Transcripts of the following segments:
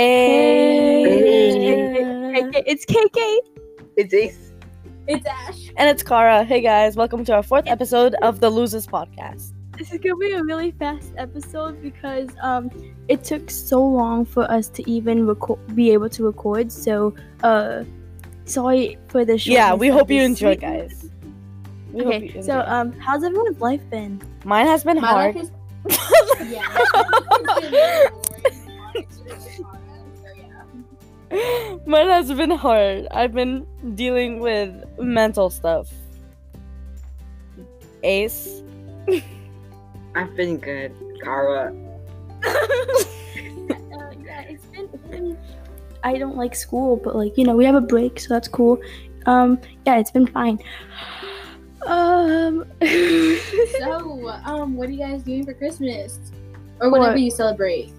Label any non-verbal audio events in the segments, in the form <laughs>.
Hey. KK, it's KK. It's Ace. It's Ash. And it's Kara. Hey guys, welcome to our fourth episode of the Losers Podcast. This is gonna be a really fast episode because um it took so long for us to even record, be able to record. So uh, sorry for the short. Yeah, we hope you enjoy, it, guys. We hope Okay, you so enjoy. um, how's everyone's life been? mine has been My hard. life is <laughs> yeah. <laughs> <laughs> mine has been hard. I've been dealing with mental stuff. Ace. <laughs> I've been good. Kara. <laughs> Uh, yeah, it's been, it's. I don't like school, but like you know, we have a break, so that's cool. Um, yeah, it's been fine. Um. So, um, what are you guys doing for Christmas? Or whatever What? you celebrate,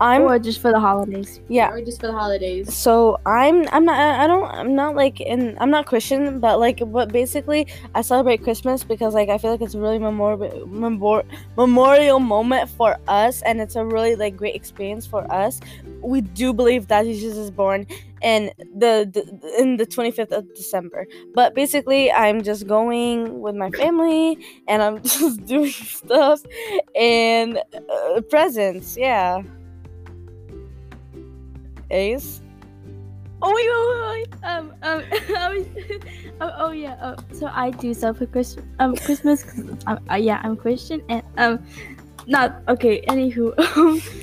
I'm or just for the holidays. yeah. or just for the holidays. So I'm I'm not I I don't I'm not like in I'm not Christian but like but basically I celebrate Christmas because like I feel like it's a really memorial memor- memorial moment for us and it's a really like great experience for us. We do believe that Jesus is born in the, the in the 25th of December. But basically I'm just going with my family and I'm <laughs> just doing <laughs> stuff and uh, presents. Yeah. Ace Oh wait, wait, wait. Um, um, <laughs> <laughs> oh, oh yeah. Oh, so I do stuff for Christmas. Um, Christmas. I'm, uh, yeah, I'm Christian, and um, not okay. Anywho,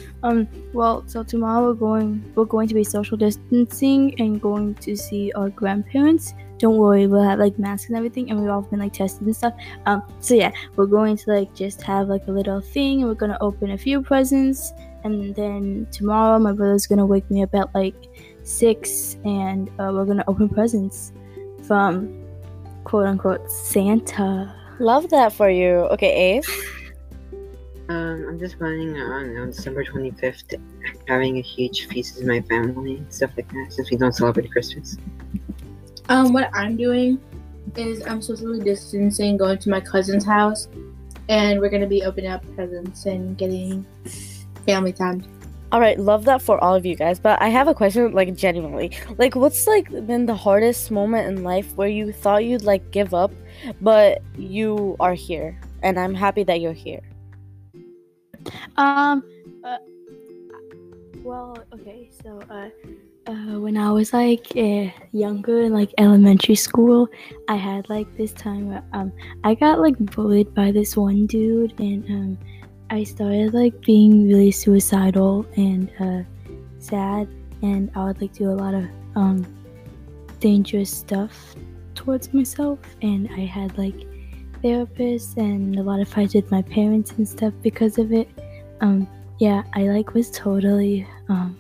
<laughs> um, well, so tomorrow we're going. We're going to be social distancing and going to see our grandparents. Don't worry, we'll have like masks and everything, and we've all been like tested and stuff. Um, so yeah, we're going to like just have like a little thing, and we're gonna open a few presents, and then tomorrow my brother's gonna wake me up at like six, and uh, we're gonna open presents from quote unquote Santa. Love that for you. Okay, Ace. Um, I'm just planning on, on December 25th having a huge feast with my family, stuff like that, since we don't celebrate Christmas. Um, what I'm doing is I'm socially distancing, going to my cousin's house, and we're gonna be opening up presents and getting family time. All right, love that for all of you guys. But I have a question, like genuinely, like what's like been the hardest moment in life where you thought you'd like give up, but you are here, and I'm happy that you're here. Um, uh, well, okay, so uh, uh, when I was like uh, younger in like elementary school, I had like this time where um I got like bullied by this one dude, and um I started like being really suicidal and uh sad, and I would like do a lot of um dangerous stuff towards myself, and I had like therapists and a lot of fights with my parents and stuff because of it. Um yeah i like was totally um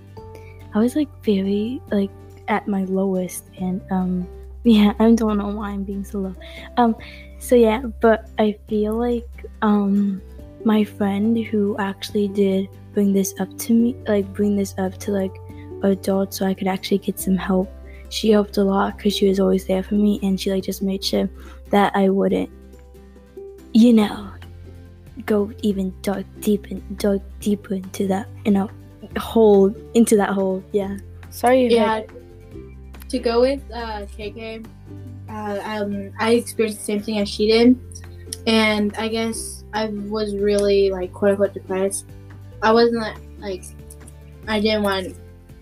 i was like very like at my lowest and um <laughs> yeah i don't know why i'm being so low. Um so yeah but i feel like um my friend who actually did bring this up to me like bring this up to like adults so i could actually get some help she helped a lot because she was always there for me and she like just made sure that i wouldn't you know go even dark deep in dark deeper into that you know hole into that hole yeah Sorry, you Yeah. To go with uh, KK, uh, um, I experienced the same thing as she did, and I guess I was really like quote unquote depressed. I wasn't like I didn't want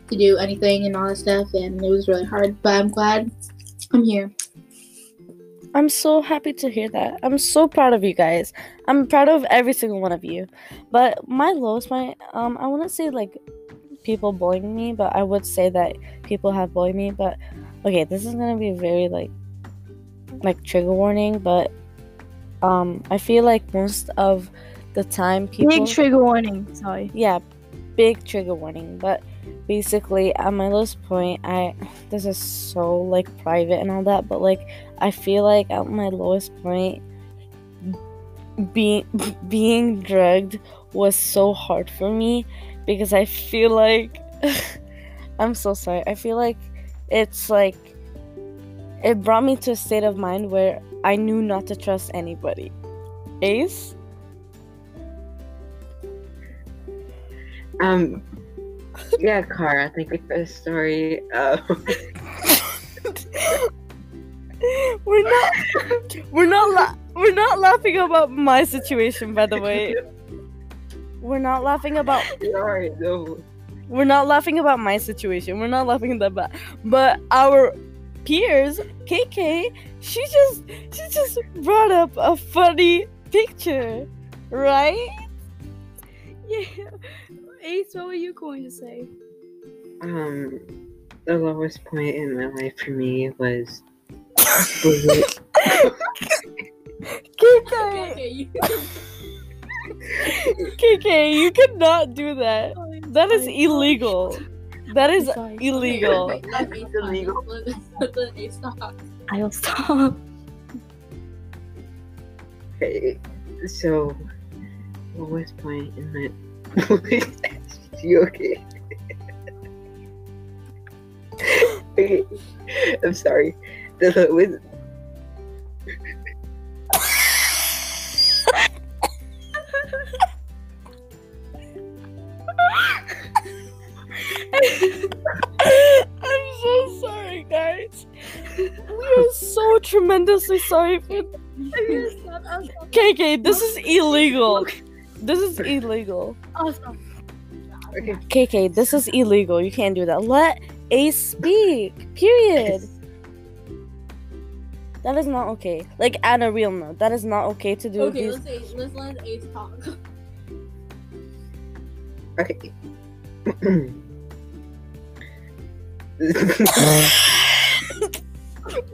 to do anything and all that stuff, and it was really hard. But I'm glad I'm here. I'm so happy to hear that. I'm so proud of you guys. I'm proud of every single one of you. But my lowest point, um, I wouldn't say like people bullying me, but I would say that people have bullied me. But okay, this is gonna be very like like trigger warning, but um, I feel like most of the time people big trigger warning sorry yeah big trigger warning but basically at my lowest point i this is so like private and all that but like i feel like at my lowest point being <laughs> being drugged was so hard for me because i feel like <laughs> i'm so sorry i feel like it's like it brought me to a state of mind where i knew not to trust anybody. Ace Um, Yeah, Kara, thank you for the story. Um, <laughs> we're not we're not la- we're not laughing about my situation by the way. We're not laughing about <laughs> sorry, no. we're not laughing about my situation. We're not laughing at that but our peers, KK, she just she just brought up a funny picture, right? <laughs> Yeah. Ace, what were you going to say? Um, the lowest point in my life for me was. KK, Okay, you- KK, <laughs> you cannot do that. That is illegal. That is illegal. Wait, let Ace talk. illegal. Let- let Ace talk. I'll stop. Okay, so lowest point in my. <laughs> you okay? okay, I'm sorry. The lowest. I'm so sorry, guys. We are so tremendously sorry for KK. This is illegal. This is illegal. I'll stop. Okay. KK, this is illegal. You can't do that. Let Ace speak. Period. That is not okay. Like, add a real note. That is not okay to do Okay, these. let's say, let's let Ace talk. Okay.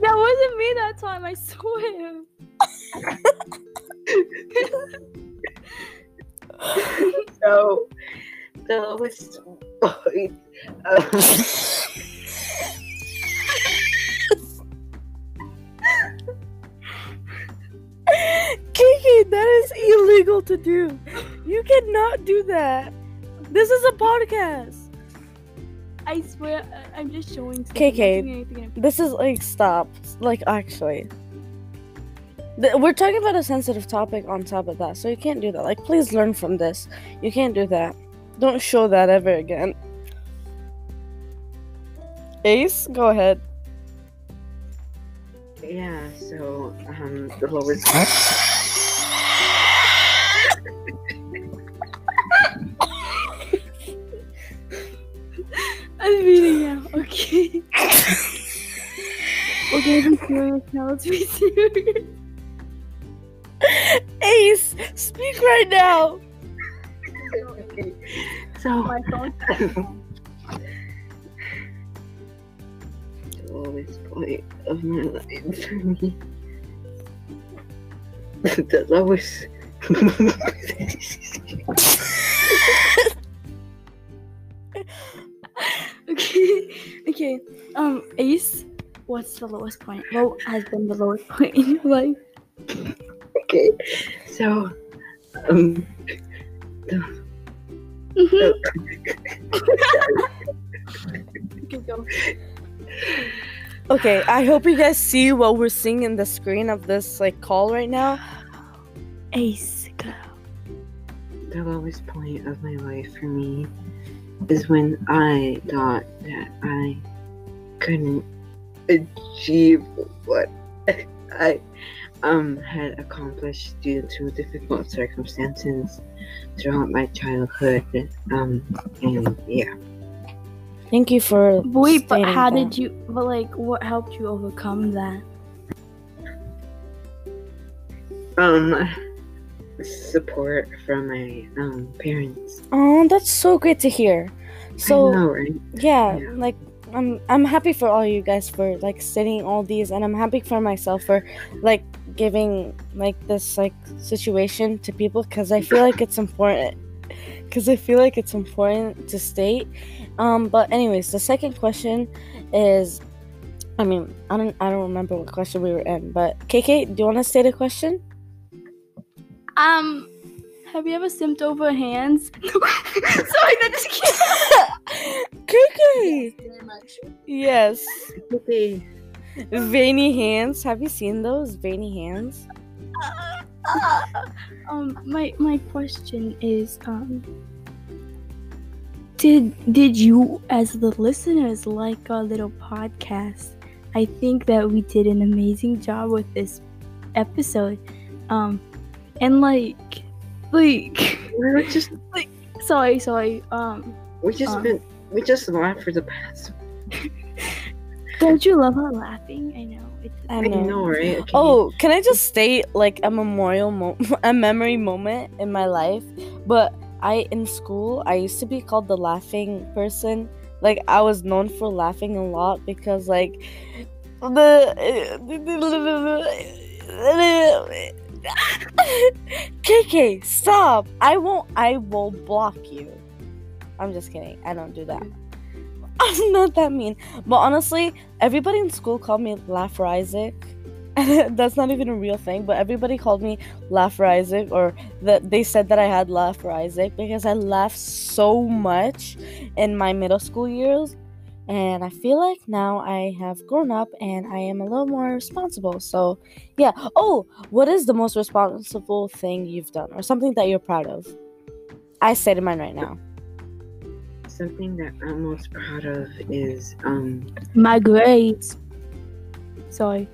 That wasn't me that time, I swear. <laughs> so, the. Um, that is illegal to do. You cannot do that. This is a podcast. I swear, I'm just showing stuff. KK. I'm not doing anything in- This is like stop. Like actually. We're talking about a sensitive topic on top of that, so you can't do that. Like, please learn from this. You can't do that. Don't show that ever again. Ace, go ahead. yeah, so, um, the lowest. I'm reading now. Okay. okay, be serious now. Let's be serious. Ace, speak right now. Okay. So, My phone. the lowest point of my life for me. <laughs> the lowest. <laughs> Okay. Okay. Um, Ace, what's the lowest point? What has been the lowest point in your life? okay, so, um, Mhm. <laughs> okay, I hope you guys see what we're seeing in the screen of this like call right now. Ace, go. the lowest point of my life for me is when I thought that I couldn't achieve what I um had accomplished due to difficult circumstances throughout my childhood. Um and yeah. Thank you for Wait, but how that. did you? But like, what helped you overcome that? Um support from my um parents. Oh, that's so great to hear. So I know, right? yeah, Yeah. like I'm I'm happy for all you guys for like studying all these and I'm happy for myself for like giving like this like situation to people cuz I feel like it's important cuz I feel like it's important to state. Um but anyways, the second question is I mean, I don't I don't remember what question we were in, but KK, do you want to state a question? Um, have you ever simped over hands? <laughs> Sorry, that just came. <laughs> KK. Very much. Yes. Okay. Veiny hands. Have you seen those veiny hands? <laughs> um, my my question is um, did did you as the listeners like our little podcast? I think that we did an amazing job with this episode. Um and like like <laughs> We were just sorry, sorry. Um we just Um. been we just laughed for the past. Don't you love our laughing? I know. It's I I know. know, right? Okay. Oh, can I just state like a memorial mo- <laughs> a memory moment in my life? But I in school I used to be called the laughing person. Like I was known for laughing a lot because like the <laughs> KK, stop! I won't. I will block you. I'm just kidding. I don't do that. <laughs> I'm not that mean. But honestly, everybody in school called me Laugher Isaac. <laughs> That's not even a real thing, but everybody called me Laugher Isaac, or that they said that I had Laugher Isaac because I laughed so much in my middle school years. And I feel like now I have grown up and I am a little more responsible. So, yeah. Oh, what is the most responsible thing you've done, or something that you're proud of? I said mine right now. Something that I'm most proud of is um my grades. Sorry.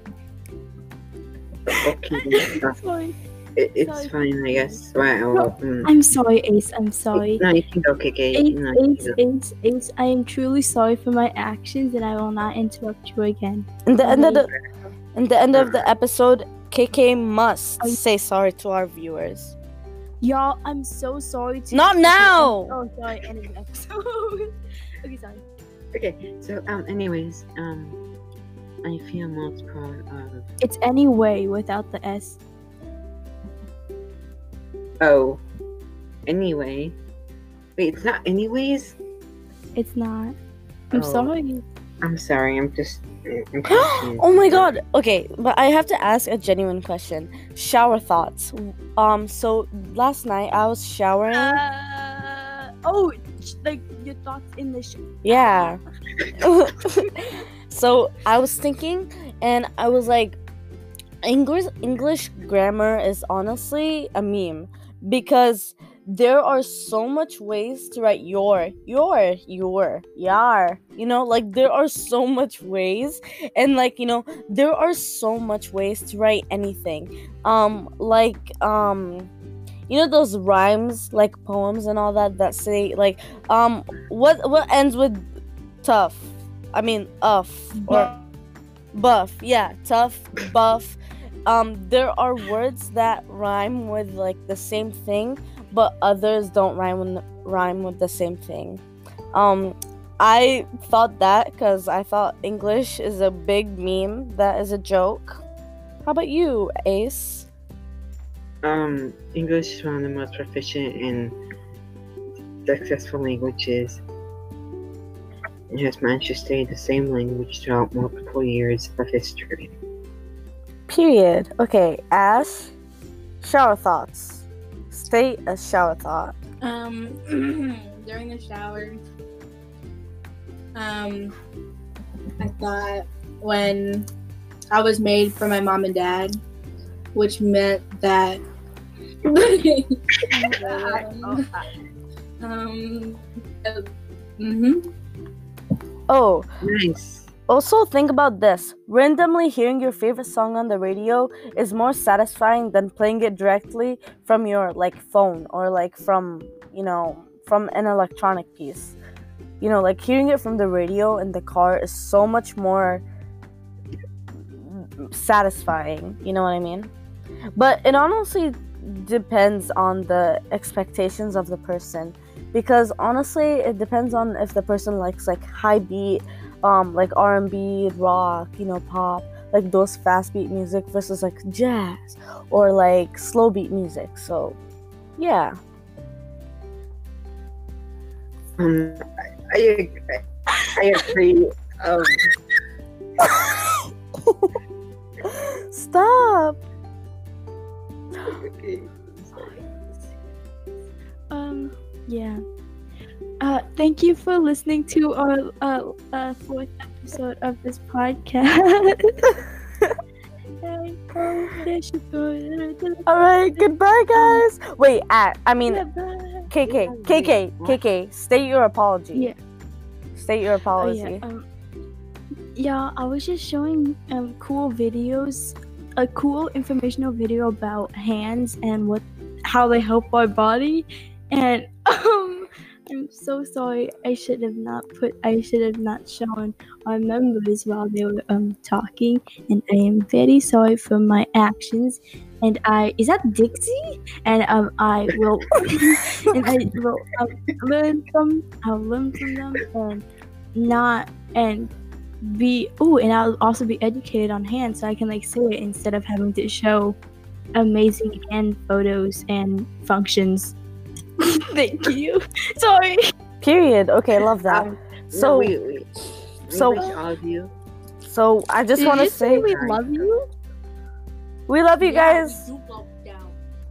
okay. <laughs> uh, Sorry. it, it's Sorry. fine, I guess. Wow. um, I'm sorry, Ace. I'm sorry. No, you can go, KK. Ace, No, Ace. Ace, Ace, I am truly sorry for my actions and I will not interrupt you again. In the end of the in the end of the episode, KK must say sorry to our viewers. Y'all, I'm so sorry to Not now! Oh, sorry, end of the episode. <laughs> okay, sorry. Okay, so um, anyways, um, I feel most proud of. It's anyway without the S. Oh, anyway. Wait, it's not anyways. It's not. I'm Oh. sorry. I'm sorry. I'm just. <gasps> Oh my god. Okay, but I have to ask a genuine question. Shower thoughts. Um so last night I was showering. Uh, oh, sh- like your thoughts in the shower. Yeah. <laughs> <laughs> so I was thinking and I was like English English grammar is honestly a meme because there are so much ways to write your your your yar. You know like there are so much ways. And like you know there are so much ways to write anything. Um like um you know those rhymes like poems and all that that say like um what what ends with tough? I mean uff or buff. yeah tough buff. Um there are words that rhyme with like the same thing but others don't rhyme with rhyme with the same thing. Um i thought that because i thought english is a big meme that is a joke. How about you ace? Um, English is one of the most proficient and successful languages. It has managed to stay the same language throughout multiple years of history. period. Okay ash shower thoughts state a shower thought Um, <clears throat> during the shower, um, I thought when I was made for my mom and dad, which meant that. um, uh, mhm. oh Nice. Also, think about this. Randomly hearing your favorite song on the radio is more satisfying than playing it directly from your like phone or like from, you know, from an electronic piece. You know, like hearing it from the radio in the car is so much more satisfying, you know what I mean? But it honestly depends on the expectations of the person because honestly, it depends on if the person likes like high beat um like R&B, rock, you know, pop, like those fast beat music versus like jazz or like slow beat music. So, yeah. Um, I, I, I agree. Um, <laughs> Stop. okay. Um, yeah. Uh, thank you for listening to our uh, uh fourth episode of this podcast. <laughs> Hey, oh, there she goes. All right, goodbye guys. Wait, at I mean. KK, KK, KK, state your apology. Yeah. State your Oh apology. yeah. Um, yeah, I was just showing um cool videos, a cool informational video about hands and what how they help our body, and <laughs> um, I'm so sorry. I should have not put. I should have not shown our members while they were um talking, and I am very sorry for my actions. And I is that Dixie? And um, I will, <laughs> and I will um, learn from. I'll learn from them and not and be oh and i'll also be educated on hand so i can like say it instead of having to show amazing hand photos and functions <laughs> thank you sorry Period. Okay, love that. Um, So- so we, we, we so- wish all of you So I just want to you say we love you we love you Yeah, guys. we love.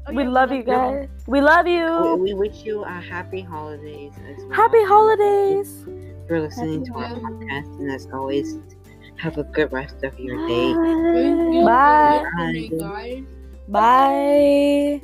Oh, We yeah, love you guys. We love we, you. we wish you a happy holidays as well. Happy holidays. for listening to our Happy podcast and as always have a good rest of your day Bye. Good night, guys. Bye.